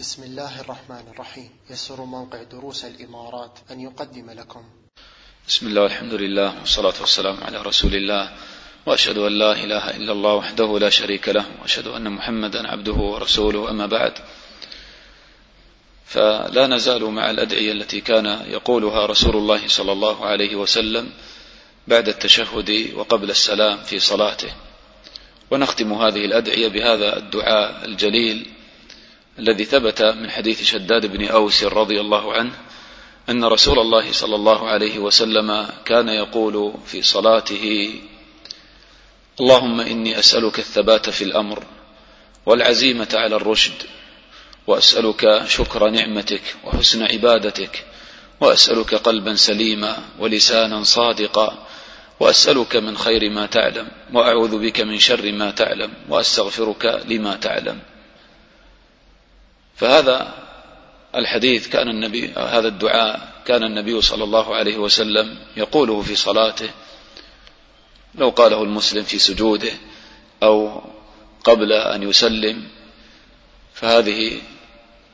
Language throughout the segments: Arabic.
بسم الله الرحمن الرحيم. يسر موقع دروس الإمارات أن يقدم لكم. بسم الله والحمد لله والصلاة والسلام على رسول الله. وأشهد أن لا إله إلا الله وحده لا شريك له. وأشهد أن محمدا عبده ورسوله. أما بعد فلا نزال مع الأدعية التي كان يقولها رسول الله صلى الله عليه وسلم بعد التشهد وقبل السلام في صلاته. ونختم هذه الأدعية بهذا الدعاء الجليل. الذي ثبت من حديث شداد بن أوس رضي الله عنه أن رسول الله صلى الله عليه وسلم كان يقول في صلاته اللهم إني أسألك الثبات في الأمر والعزيمة على الرشد وأسألك شكر نعمتك وحسن عبادتك وأسألك قلبا سليما ولسانا صادقا وأسألك من خير ما تعلم وأعوذ بك من شر ما تعلم وأستغفرك لما تعلم. فهذا الحديث كان النبي هذا الدعاء كان النبي صلى الله عليه وسلم يقوله في صلاته لو قاله المسلم في سجوده أو قبل أن يسلم فهذه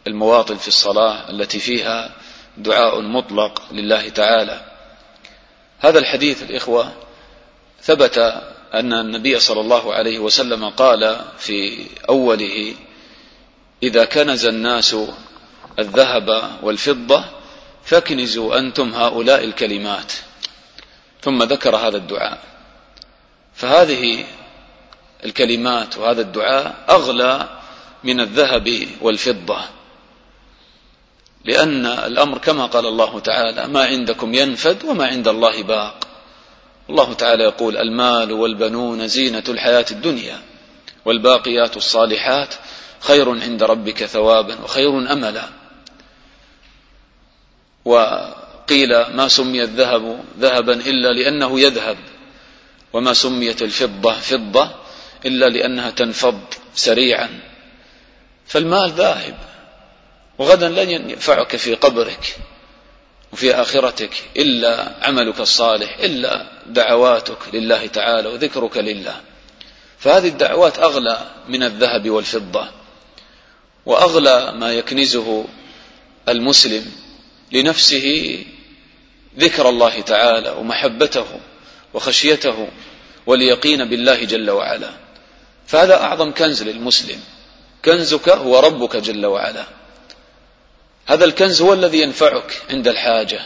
المواطن في الصلاة التي فيها دعاء مطلق لله تعالى. هذا الحديث الإخوة ثبت أن النبي صلى الله عليه وسلم قال في أوله إذا كنز الناس الذهب والفضة فاكنزوا أنتم هؤلاء الكلمات. ثم ذكر هذا الدعاء. فهذه الكلمات وهذا الدعاء أغلى من الذهب والفضة. لأن الأمر كما قال الله تعالى ما عندكم ينفد وما عند الله باق الله تعالى يقول المال والبنون زينة الحياة الدنيا والباقيات الصالحات خير عند ربك ثوابا وخير أملا. وقيل ما سمي الذهب ذهبا إلا لأنه يذهب وما سميت الفضة فضة إلا لأنها تنفض سريعا. فالمال ذاهب وغدا لن ينفعك في قبرك وفي آخرتك إلا عملك الصالح إلا دعواتك لله تعالى وذكرك لله. فهذه الدعوات أغلى من الذهب والفضة. وأغلى ما يكنزه المسلم لنفسه ذكر الله تعالى ومحبته وخشيته واليقين بالله جل وعلا. فهذا أعظم كنز للمسلم. كنزك هو ربك جل وعلا. هذا الكنز هو الذي ينفعك عند الحاجة.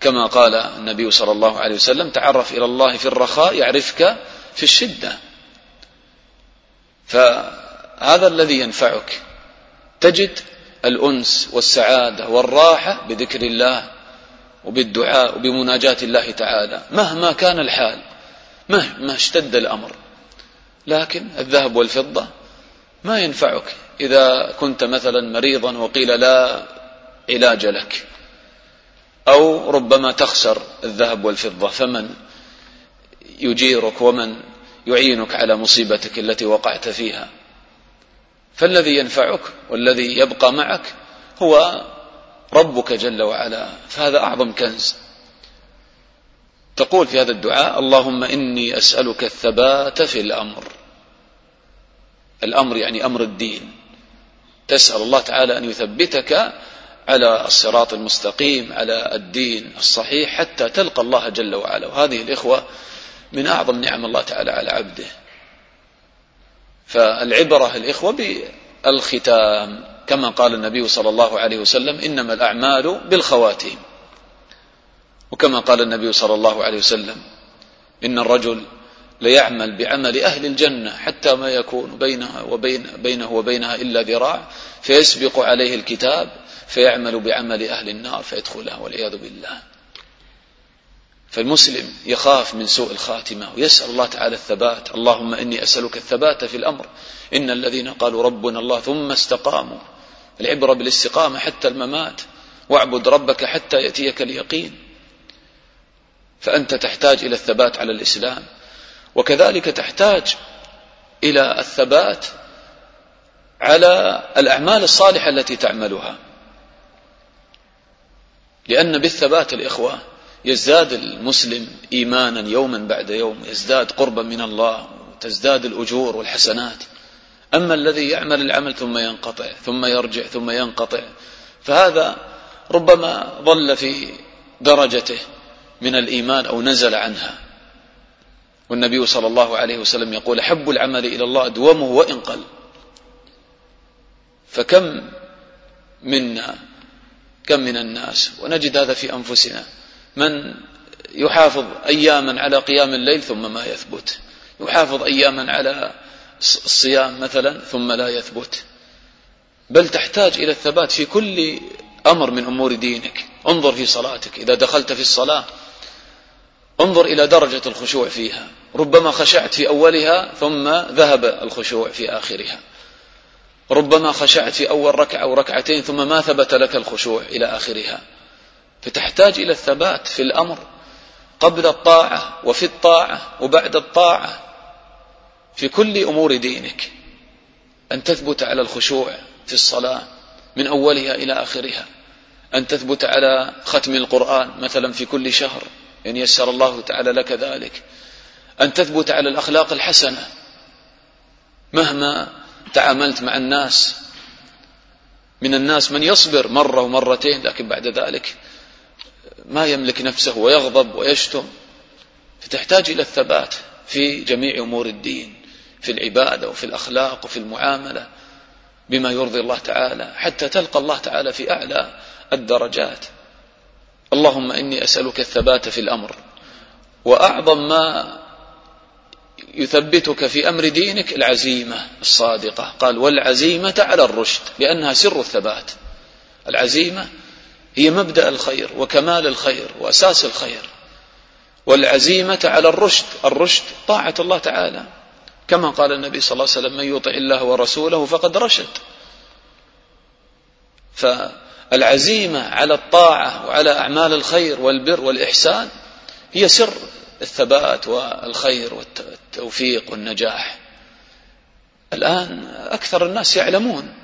كما قال النبي صلى الله عليه وسلم تعرف إلى الله في الرخاء يعرفك في الشدة. فهذا الذي ينفعك تجد الأنس والسعادة والراحة بذكر الله وبالدعاء وبمناجاة الله تعالى مهما كان الحال مهما اشتد الأمر. لكن الذهب والفضة ما ينفعك إذا كنت مثلا مريضا وقيل لا علاج لك. أو ربما تخسر الذهب والفضة فمن يجيرك ومن يعينك على مصيبتك التي وقعت فيها؟ فالذي ينفعك والذي يبقى معك هو ربك جل وعلا. فهذا أعظم كنز. تقول في هذا الدعاء اللهم إني أسألك الثبات في الأمر. الأمر يعني أمر الدين. تسأل الله تعالى أن يثبتك على الصراط المستقيم على الدين الصحيح حتى تلقى الله جل وعلا. وهذه الإخوة من أعظم نعم الله تعالى على عبده. فالعبرة الإخوة بالختام كما قال النبي صلى الله عليه وسلم إنما الأعمال بالخواتيم. وكما قال النبي صلى الله عليه وسلم إن الرجل ليعمل بعمل أهل الجنة حتى ما يكون بينها وبين بينه وبينها إلا ذراع فيسبق عليه الكتاب فيعمل بعمل أهل النار فيدخلها والعياذ بالله. فالمسلم يخاف من سوء الخاتمة. ويسأل الله تعالى الثبات. اللهم إني أسألك الثبات في الأمر. إن الذين قالوا ربنا الله ثم استقاموا. العبرة بالاستقامة حتى الممات. واعبد ربك حتى يأتيك اليقين. فأنت تحتاج إلى الثبات على الإسلام. وكذلك تحتاج إلى الثبات على الأعمال الصالحة التي تعملها. لأن بالثبات الإخوة يزداد المسلم إيمانا يوما بعد يوم يزداد قربا من الله تزداد الأجور والحسنات. أما الذي يعمل العمل ثم ينقطع ثم يرجع ثم ينقطع فهذا ربما ظل في درجته من الإيمان أو نزل عنها. والنبي صلى الله عليه وسلم يقول حب العمل إلى الله أدومه وإن قل. فكم منا كم من الناس ونجد هذا في أنفسنا. من يحافظ أياما على قيام الليل ثم ما يثبت. يحافظ أياما على الصيام مثلا ثم لا يثبت. بل تحتاج إلى الثبات في كل أمر من أمور دينك. انظر في صلاتك. إذا دخلت في الصلاة انظر إلى درجة الخشوع فيها. ربما خشعت في أولها ثم ذهب الخشوع في آخرها. ربما خشعت في أول ركعة أو ركعتين ثم ما ثبت لك الخشوع إلى آخرها. فتحتاج إلى الثبات في الأمر قبل الطاعة وفي الطاعة وبعد الطاعة في كل أمور دينك. أن تثبت على الخشوع في الصلاة من أولها إلى آخرها. أن تثبت على ختم القرآن مثلا في كل شهر إن يسر الله تعالى لك ذلك. أن تثبت على الأخلاق الحسنة مهما تعاملت مع الناس. من الناس من يصبر مرة ومرتين لكن بعد ذلك ما يملك نفسه ويغضب ويشتم فتحتاج إلى الثبات في جميع أمور الدين في العبادة وفي الأخلاق وفي المعاملة بما يرضي الله تعالى حتى تلقى الله تعالى في أعلى الدرجات. اللهم إني أسألك الثبات في الأمر وأعظم ما يثبتك في أمر دينك العزيمة الصادقة. قال والعزيمة على الرشد لأنها سر الثبات. العزيمة هي مبدأ الخير وكمال الخير وأساس الخير والعزيمة على الرشد الرشد طاعة الله تعالى. كما قال النبي صلى الله عليه وسلم من يطع الله ورسوله فقد رشد. فالعزيمة على الطاعة وعلى أعمال الخير والبر والإحسان هي سر الثبات والخير والتوفيق والنجاح. الآن أكثر الناس يعلمون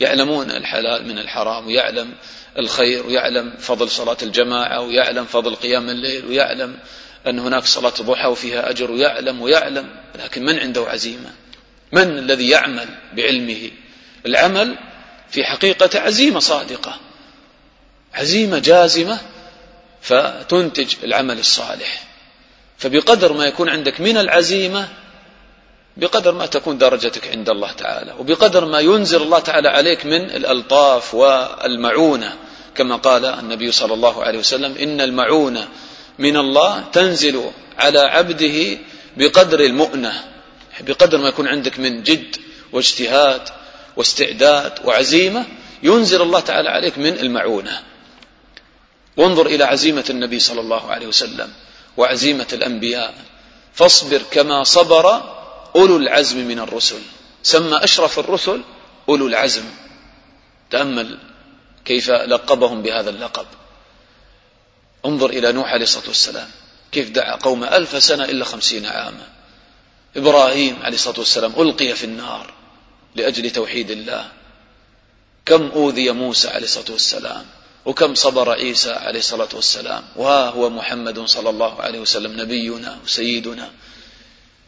يعلمون الحلال من الحرام ويعلم الخير ويعلم فضل صلاة الجماعة ويعلم فضل قيام الليل ويعلم أن هناك صلاة ضحى وفيها أجر ويعلم ويعلم لكن من عنده عزيمة؟ من الذي يعمل بعلمه؟ العمل في حقيقة عزيمة صادقة عزيمة جازمة فتنتج العمل الصالح. فبقدر ما يكون عندك من العزيمة بقدر ما تكون درجتك عند الله تعالى وبقدر ما ينزل الله تعالى عليك من الألطاف والمعونة كما قال النبي صلى الله عليه وسلم إن المعونة من الله تنزل على عبده بقدر المؤنة بقدر ما يكون عندك من جد واجتهاد واستعداد وعزيمة ينزل الله تعالى عليك من المعونة. وانظر إلى عزيمة النبي صلى الله عليه وسلم وعزيمة الأنبياء فاصبر كما صبر أولو العزم من الرسل. سمى أشرف الرسل أولو العزم. تأمل كيف لقبهم بهذا اللقب. انظر إلى نوح عليه الصلاة والسلام. كيف دعا قوم ألف سنة إلا خمسين عاما. إبراهيم عليه الصلاة والسلام ألقي في النار لأجل توحيد الله. كم أوذي موسى عليه الصلاة والسلام؟ وكم صبر عيسى عليه الصلاة والسلام؟ وها هو محمد صلى الله عليه وسلم نبينا وسيدنا.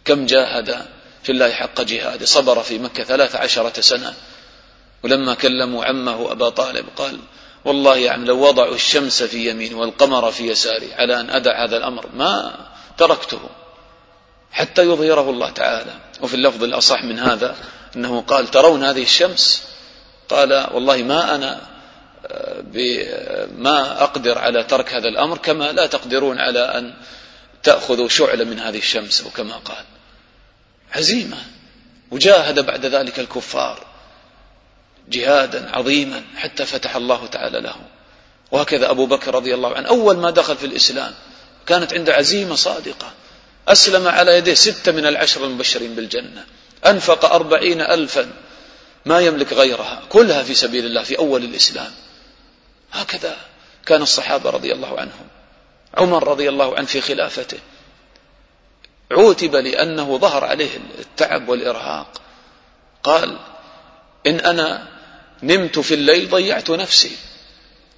كم جاهد في الله حق جهاده صبر في مكة ثلاث عشرة سنة. ولما كلموا عمه أبا طالب قال والله يا عم لو وضعوا الشمس في يميني والقمر في يساري على أن أدع هذا الأمر ما تركته حتى يظهره الله تعالى. وفي اللفظ الأصح من هذا أنه قال ترون هذه الشمس؟ قال والله ما أنا ما أقدر على ترك هذا الأمر كما لا تقدرون على أن تأخذوا شعلة من هذه الشمس وكما قال. هزيمة وجاهد بعد ذلك الكفار جهادا عظيما حتى فتح الله تعالى له. وهكذا أبو بكر رضي الله عنه أول ما دخل في الإسلام كانت عنده عزيمة صادقة أسلم على يديه ستة من العشر المبشرين بالجنة أنفق أربعين ألفا ما يملك غيرها كلها في سبيل الله في أول الإسلام. هكذا كان الصحابة رضي الله عنهم عمر رضي الله عنه في خلافته عوتب لأنه ظهر عليه التعب والإرهاق. قال إن أنا نمت في الليل ضيعت نفسي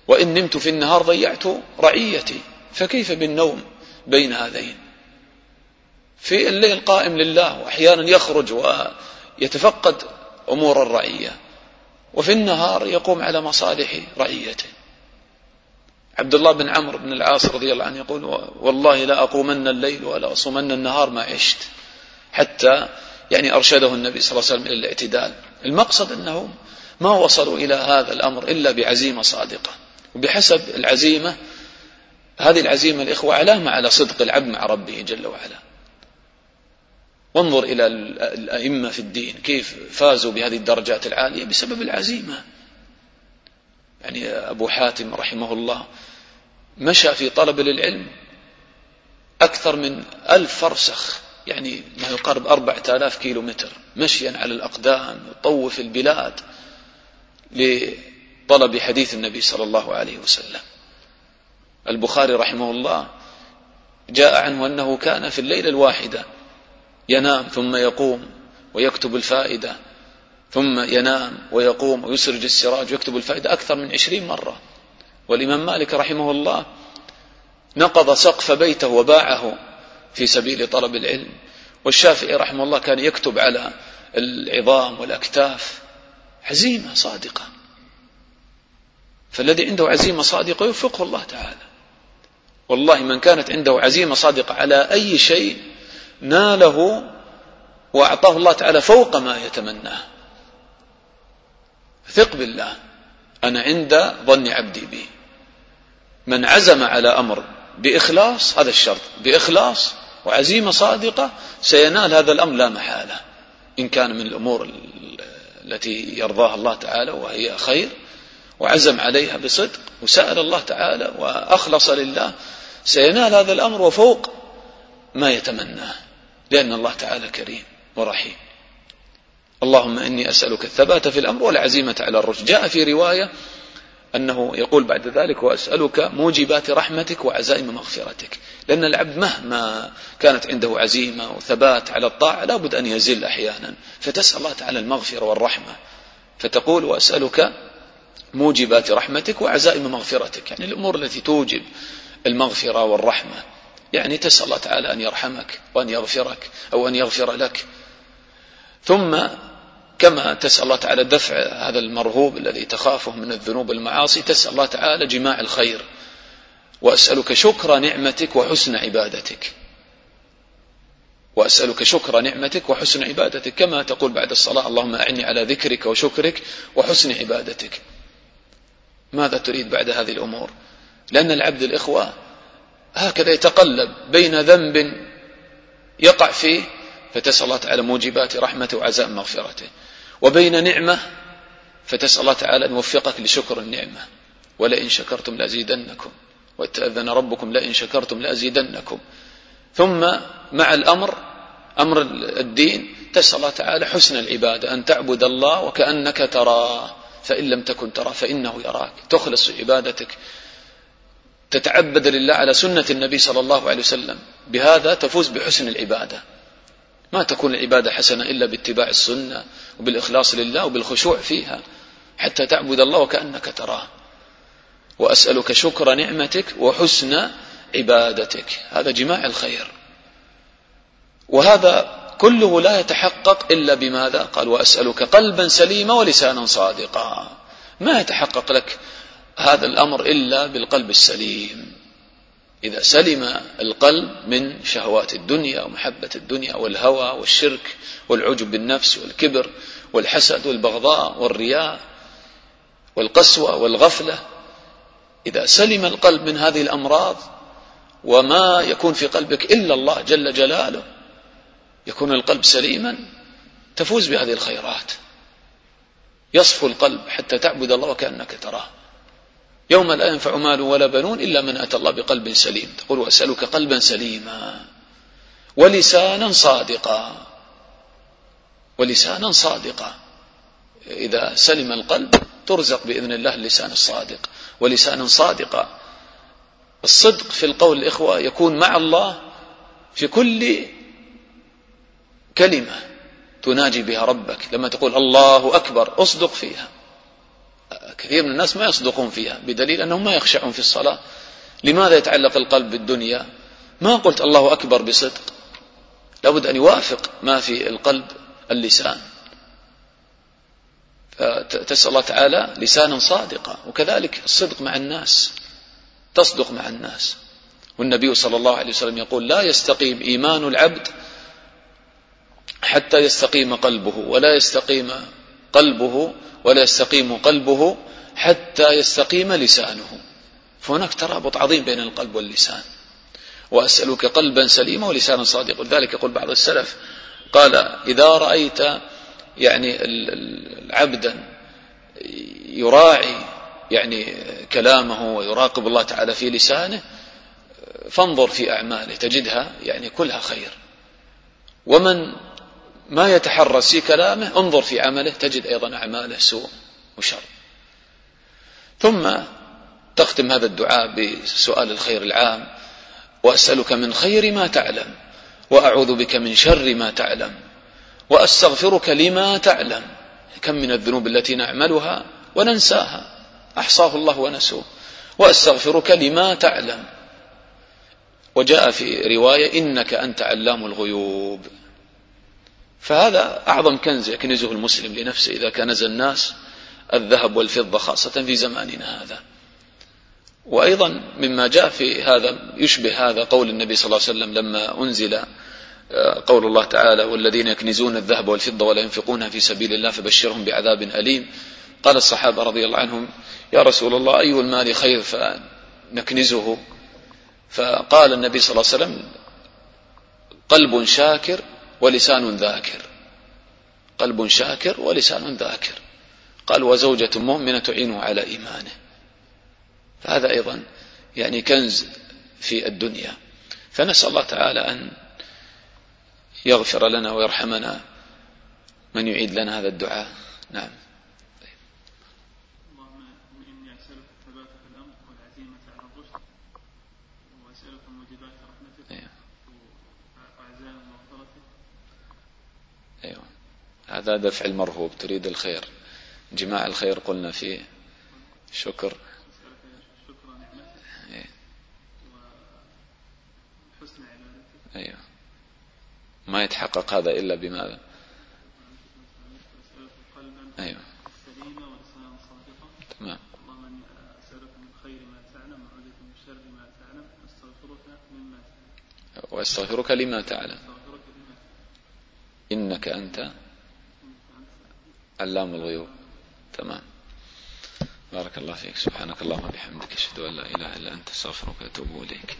وإن نمت في النهار ضيعت رعيتي فكيف بالنوم بين هذين؟ في الليل قائم لله وأحيانا يخرج يتفقد أمور الرعية وفي النهار يقوم على مصالح رعيته. عبد الله بن عمرو بن العاص رضي الله عنه يقول والله لا أقومن الليل ولا أصومن النهار ما عشت. حتى يعني أرشده النبي صلى الله عليه وسلم إلى الاعتدال. المقصد أنهم ما وصلوا إلى هذا الأمر إلا بعزيمة صادقة. وبحسب العزيمة هذه العزيمة الإخوة علامة على صدق العبد مع ربه جل وعلا. وانظر إلى الأئمة في الدين كيف فازوا بهذه الدرجات العالية بسبب العزيمة. يعني أبو حاتم رحمه الله مشى في طلب للعلم أكثر من ألف فرسخ يعني ما يقارب أربعة آلاف كيلو متر مشيا على الأقدام يطوف البلاد لطلب حديث النبي صلى الله عليه وسلم. البخاري رحمه الله جاء عنه أنه كان في الليلة الواحدة ينام ثم يقوم ويكتب الفائدة ثم ينام ويقوم ويسرج السراج ويكتب الفائدة أكثر من عشرين مرة. والإمام مالك رحمه الله نقض سقف بيته وباعه في سبيل طلب العلم. والشافعي رحمه الله كان يكتب على العظام والأكتاف. عزيمة صادقة. فالذي عنده عزيمة صادقة يوفقه الله تعالى. والله من كانت عنده عزيمة صادقة على أي شيء ناله وأعطاه الله تعالى فوق ما يتمناه. ثق بالله. أنا عند ظن عبدي بي. من عزم على أمر بإخلاص هذا الشرط. بإخلاص وعزيمة صادقة سينال هذا الأمر لا محالة. إن كان من الأمور التي يرضاها الله تعالى وهي خير وعزم عليها بصدق وسأل الله تعالى وأخلص لله سينال هذا الأمر وفوق ما يتمناه. لأن الله تعالى كريم ورحيم. اللهم إني أسألك الثبات في الأمر والعزيمة على الرشد. جاء في رواية أنه يقول بعد ذلك وأسألك موجبات رحمتك وعزائم مغفرتك. لأن العبد مهما كانت عنده عزيمة وثبات على الطاعة لابد أن يزل أحيانا. فتسأل الله تعالى المغفرة والرحمة. فتقول وأسألك موجبات رحمتك وعزائم مغفرتك. يعني الأمور التي توجب المغفرة والرحمة. يعني تسأل الله تعالى أن يرحمك وأن يغفرك أو أن يغفر لك. ثم كما تسأل الله تعالى دفع هذا المرهوب الذي تخافه من الذنوب والمعاصي تسأل الله تعالى جماع الخير. وأسألك شكر نعمتك وحسن عبادتك. وأسألك شكر نعمتك وحسن عبادتك كما تقول بعد الصلاة اللهم أعني على ذكرك وشكرك وحسن عبادتك. ماذا تريد بعد هذه الأمور؟ لأن العبد الإخوة هكذا يتقلب بين ذنب يقع فيه فتسأل الله تعالى موجبات رحمته وعزاء مغفرته. وبين نعمة فتسأل الله تعالى أن يوفقك لشكر النعمة. ولئن شكرتم لأزيدنكم وتأذن ربكم لئن شكرتم لأزيدنكم. ثم مع الأمر أمر الدين تسأل الله تعالى حسن العبادة أن تعبد الله وكأنك تراه. فإن لم تكن تراه فإنه يراك. تخلص عبادتك. تتعبد لله على سنة النبي صلى الله عليه وسلم. بهذا تفوز بحسن العبادة. ما تكون العبادة حسنة إلا باتباع السنة وبالإخلاص لله وبالخشوع فيها حتى تعبد الله وكأنك تراه. وأسألك شكر نعمتك وحسن عبادتك. هذا جماع الخير. وهذا كله لا يتحقق إلا بماذا؟ قال وأسألك قلبا سليما ولسانا صادقا. ما يتحقق لك هذا الأمر إلا بالقلب السليم. إذا سلم القلب من شهوات الدنيا ومحبة الدنيا والهوى والشرك والعجب بالنفس والكبر والحسد والبغضاء والرياء والقسوة والغفلة. إذا سلم القلب من هذه الأمراض وما يكون في قلبك إلا الله جل جلاله يكون القلب سليما تفوز بهذه الخيرات. يصفو القلب حتى تعبد الله وكأنك تراه. يوم لا ينفع مال ولا بنون إلا من أتى الله بقلب سليم. تقول وأسألك قلبا سليما ولسانا صادقا. ولسانا صادقا. إذا سلم القلب ترزق بإذن الله اللسان الصادق. ولسانا صادقا. الصدق في القول الإخوة يكون مع الله في كل كلمة تناجي بها ربك. لما تقول الله أكبر أصدق فيها. كثير من الناس ما يصدقون فيها بدليل أنهم ما يخشعون في الصلاة. لماذا يتعلق القلب بالدنيا؟ ما قلت الله أكبر بصدق. لابد أن يوافق ما في القلب اللسان. تسأل الله تعالى لسانا صادقا. وكذلك الصدق مع الناس. تصدق مع الناس. والنبي صلى الله عليه وسلم يقول لا يستقيم إيمان العبد حتى يستقيم قلبه ولا يستقيم قلبه ولا يستقيم قلبه حتى يستقيم لسانه. فهناك ترابط عظيم بين القلب واللسان. وأسألك قلبا سليما ولسانا صادقا. ولذلك يقول بعض السلف قال إذا رأيت يعني عبدا يراعي يعني كلامه ويراقب الله تعالى في لسانه فانظر في أعماله تجدها يعني كلها خير. ومن ما يتحرس في كلامه انظر في عمله تجد أيضا أعماله سوء وشر. ثم تختم هذا الدعاء بسؤال الخير العام وأسألك من خير ما تعلم وأعوذ بك من شر ما تعلم وأستغفرك لما تعلم. كم من الذنوب التي نعملها وننساها. أحصاه الله ونسوه. وأستغفرك لما تعلم. وجاء في رواية إنك أنت علام الغيوب. فهذا أعظم كنز يكنزه المسلم لنفسه إذا كنز الناس الذهب والفضة خاصة في زماننا هذا. وأيضا مما جاء في هذا يشبه هذا قول النبي صلى الله عليه وسلم لما أنزل آه، قول الله تعالى والذين يكنزون الذهب والفضة ولا ينفقونها في سبيل الله فبشرهم بعذاب أليم. قال الصحابة رضي الله عنهم يا رسول الله أي المال خير فنكنزه؟ فقال النبي صلى الله عليه وسلم قلب شاكر ولسان ذاكر. قلب شاكر ولسان ذاكر. قال وزوجة مؤمنة تعينه على إيمانه. فهذا أيضا يعني كنز في الدنيا. فنسأل الله تعالى أن يغفر لنا ويرحمنا من يعيد لنا هذا الدعاء. نعم. هذا دفع المرهوب تريد الخير. جماع الخير قلنا فيه. شكر. أيوة. أيوة. ما يتحقق هذا إلا بماذا أيوة. تمام. وأستغفرك لما تعلم. إنك أنت علام الغيوب. تمام. بارك الله فيك. سبحانك اللهم وبحمدك أشهد أن لا إله إلا أنت أستغفرك وأتوب إليك.